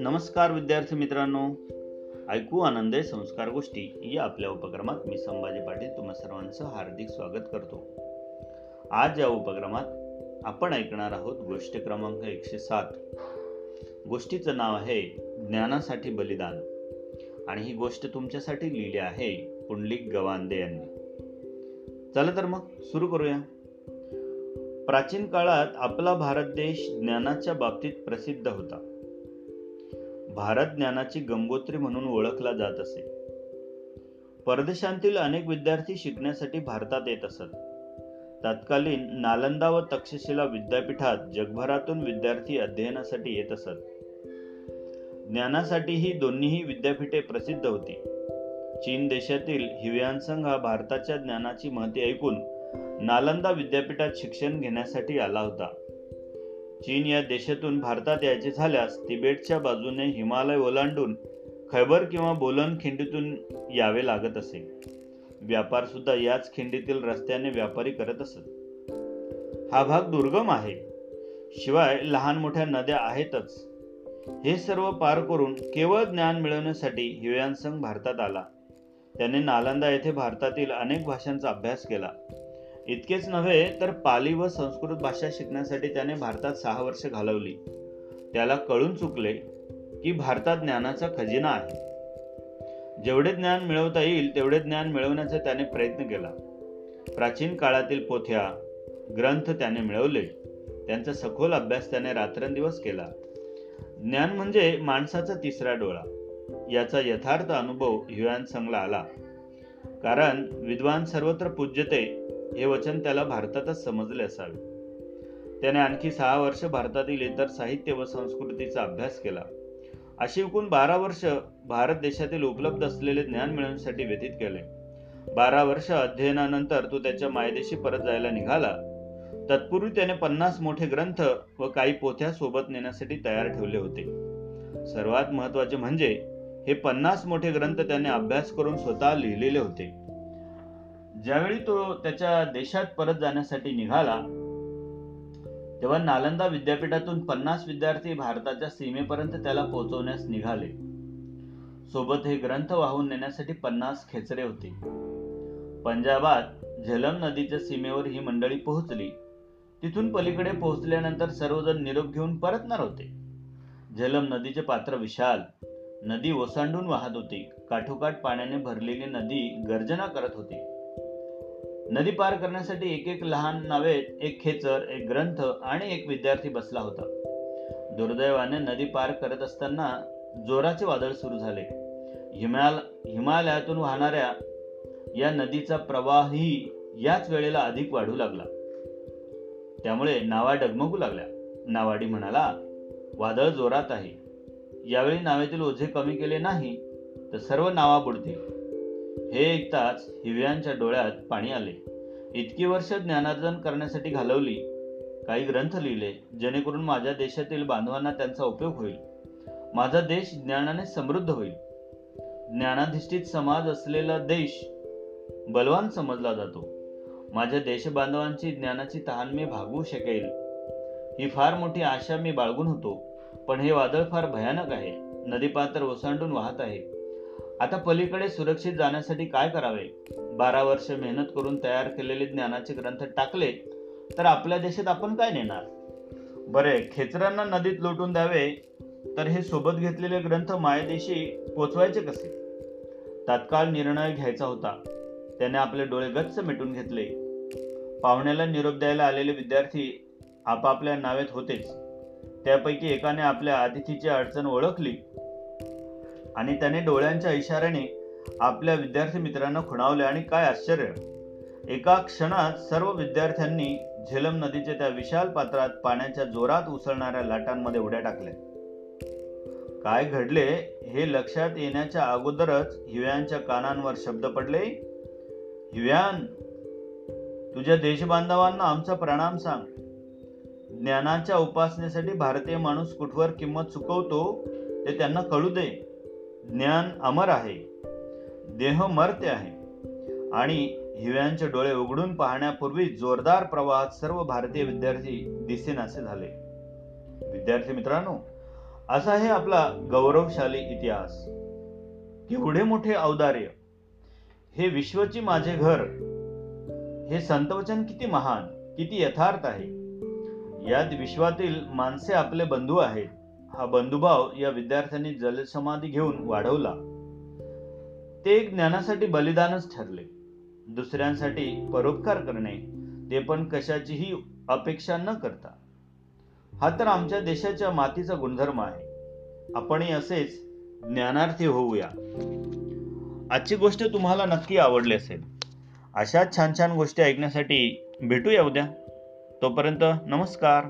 नमस्कार विद्यार्थी मित्रांनो. ऐकू आनंद संस्कार गोष्टी या आपल्या उपक्रमात मी संभाजी पाटील तुम्हा सर्वांचं हार्दिक स्वागत करतो. आज या उपक्रमात आपण ऐकणार आहोत गोष्ट क्रमांक एकशे सात. गोष्टीचं नाव आहे ज्ञानासाठी बलिदान. आणि ही गोष्ट तुमच्यासाठी लिहिली आहे पुंडलिक गवांदे यांनी. चला तर मग सुरू करूया. प्राचीन काळात आपला भारत देश ज्ञानाच्या बाबतीत प्रसिद्ध होता. भारत ज्ञानाची गंगोत्री म्हणून ओळखला जात असे. परदेशांतील अनेक विद्यार्थी शिकण्यासाठी भारतात येत असत. तत्कालीन नालंदा व तक्षशिला विद्यापीठात जगभरातून विद्यार्थी अध्ययनासाठी येत असत. ज्ञानासाठी ही दोन्हीही विद्यापीठे प्रसिद्ध होती. चीन देशातील हिव्यानसंघ हा भारताच्या ज्ञानाची महती ऐकून नालंदा विद्यापीठात शिक्षण घेण्यासाठी आला होता. चीन या देशातून भारतात यायचे झाल्यास तिबेटच्या बाजूने हिमालय ओलांडून खैबर किंवा बोलन खिंडीतून यावे लागत असे. व्यापार सुद्धा याच खिंडीतील रस्त्याने व्यापारी करत असत. हा भाग दुर्गम आहे. शिवाय लहान मोठ्या नद्या आहेतच. हे सर्व पार करून केवळ ज्ञान मिळवण्यासाठी हिवयांसंग भारतात आला. त्याने नालंदा येथे भारतातील अनेक भाषांचा अभ्यास केला. इतकेच नव्हे तर पाली व संस्कृत भाषा शिकण्यासाठी त्याने भारतात सहा वर्ष घालवली. त्याला कळून चुकले की भारतात ज्ञानाचा खजिना आहे. जेवढे ज्ञान मिळवता येईल तेवढे ज्ञान मिळवण्याचा त्याने प्रयत्न केला. प्राचीन काळातील पोथ्या ग्रंथ त्याने मिळवले. त्यांचा सखोल अभ्यास त्याने रात्रंदिवस केला. ज्ञान म्हणजे माणसाचा तिसरा डोळा. याचा यथार्थ अनुभव हिवान संगला आला. कारण विद्वान सर्वत्र पूज्यते हे वचन त्याला भारतातच समजले असावे. त्याने आणखी सहा वर्ष भारतातील इतर साहित्य व संस्कृतीचा अभ्यास केला. अशी एकूण बारा वर्ष भारत देशातील उपलब्ध असलेले ज्ञान मिळवण्यासाठी व्यतीत केले. बारा वर्ष अध्ययनानंतर तो त्याच्या मायदेशी परत जायला निघाला. तत्पूर्वी त्याने पन्नास मोठे ग्रंथ व काही पोथ्या सोबत नेण्यासाठी तयार ठेवले होते. सर्वात महत्त्वाचे म्हणजे हे पन्नास मोठे ग्रंथ त्याने अभ्यास करून स्वतः लिहिलेले होते. ज्यावेळी तो त्याच्या देशात परत जाण्यासाठी निघाला तेव्हा नालंदा विद्यापीठातून पन्नास विद्यार्थी भारताच्या सीमेपर्यंत त्याला पोहोचवण्यास निघाले. सोबत हे ग्रंथ वाहून नेण्यासाठी पन्नास खेचरे होते. पंजाबात झेलम नदीच्या सीमेवर ही मंडळी पोहोचली. तिथून पलीकडे पोहोचल्यानंतर सर्वजण निरोप घेऊन परतणार होते. झेलम नदीचे पात्र विशाल नदी ओसांडून वाहत होती. काठोकाठ पाण्याने भरलेली नदी गर्जना करत होती. नदी पार करण्यासाठी एक एक लहान नावे एक खेचर एक ग्रंथ आणि एक विद्यार्थी बसला होता. दुर्दैवाने नदी पार करत असताना जोराचे वादळ सुरू झाले. हिमाल हिमालयातून वाहणाऱ्या या नदीचा प्रवाहही याच वेळेला अधिक वाढू लागला. त्यामुळे नावा डगमगू लागल्या. नावाडी म्हणाला वादळ जोरात आहे. यावेळी नावेतील ओझे कमी केले नाही तर सर्व नावा बुडतील. हे ऐकताच हिव्यांच्या डोळ्यात पाणी आले. इतकी वर्ष ज्ञानार्जन करण्यासाठी घालवली. काही ग्रंथ लिहिले जेणेकरून माझ्या देशातील बांधवांना त्यांचा उपयोग होईल. माझा देश ज्ञानाने समृद्ध होईल. ज्ञानाधिष्ठित समाज असलेला देश बलवान समजला जातो. माझ्या देशबांधवांची ज्ञानाची तहान मी भागवू शकेल. ही फार मोठी आशा मी बाळगून होतो. पण हे वादळ फार भयानक आहे. नदीपात्र ओसांडून वाहत आहे. आता पलीकडे सुरक्षित जाण्यासाठी काय करावे? बारा वर्ष मेहनत करून तयार केलेले ज्ञानाचे ग्रंथ टाकले तर आपल्या देशात आपण काय नेणार? बरे खेचरांना नदीत लोटून द्यावे तर हे सोबत घेतलेले ग्रंथ मायदेशी पोचवायचे कसे? तात्काळ निर्णय घ्यायचा होता. त्याने आपले डोळे गच्च मिटून घेतले. पाहुण्याला निरोप द्यायला आलेले विद्यार्थी आपापल्या नावेत होतेच. त्यापैकी एकाने आपल्या अतिथीची अडचण ओळखली. आणि त्याने डोळ्यांच्या इशाऱ्याने आपल्या विद्यार्थी मित्रांना खुणावले. आणि काय आश्चर्य! एका क्षणात सर्व विद्यार्थ्यांनी झेलम नदीच्या त्या विशाल पात्रात पाण्याच्या जोरात उसळणाऱ्या लाटांमध्ये उड्या टाकल्या. काय घडले हे लक्षात येण्याच्या अगोदरच हिव्यांच्या कानांवर शब्द पडले. हिव्यान तुझ्या देशबांधवांना आमचा प्रणाम सांग. ज्ञानाच्या उपासनेसाठी भारतीय माणूस कुठवर किंमत चुकवतो ते त्यांना कळू दे. ज्ञान अमर आहे. देह मर्त्य आहे. आणि हिव्यांचे डोळे उघडून पाहण्यापूर्वी जोरदार प्रवाहात सर्व भारतीय विद्यार्थी दिसेनासे झाले. विद्यार्थी मित्रांनो असा आहे आपला गौरवशाली इतिहास. केवढे मोठे औदार्य. हे विश्वची माझे घर. हे संतवचन किती महान किती यथार्थ आहे. यात विश्वातील माणसे आपले बंधू आहेत. हा बंधुभाव या विद्यार्थ्यांनी जलसमाधी घेऊन वाढवला. ते एक ज्ञानासाठी बलिदानच ठरले. दुसऱ्यांसाठी परोपकार करणे ते पण कशाचीही अपेक्षा न करता. हा तर आमच्या देशाच्या मातीचा गुणधर्म आहे. आपणही असेच ज्ञानार्थी होऊया. आजची गोष्ट तुम्हाला नक्की आवडली असेल. अशाच छान छान गोष्टी ऐकण्यासाठी भेटूया उद्या. तोपर्यंत नमस्कार.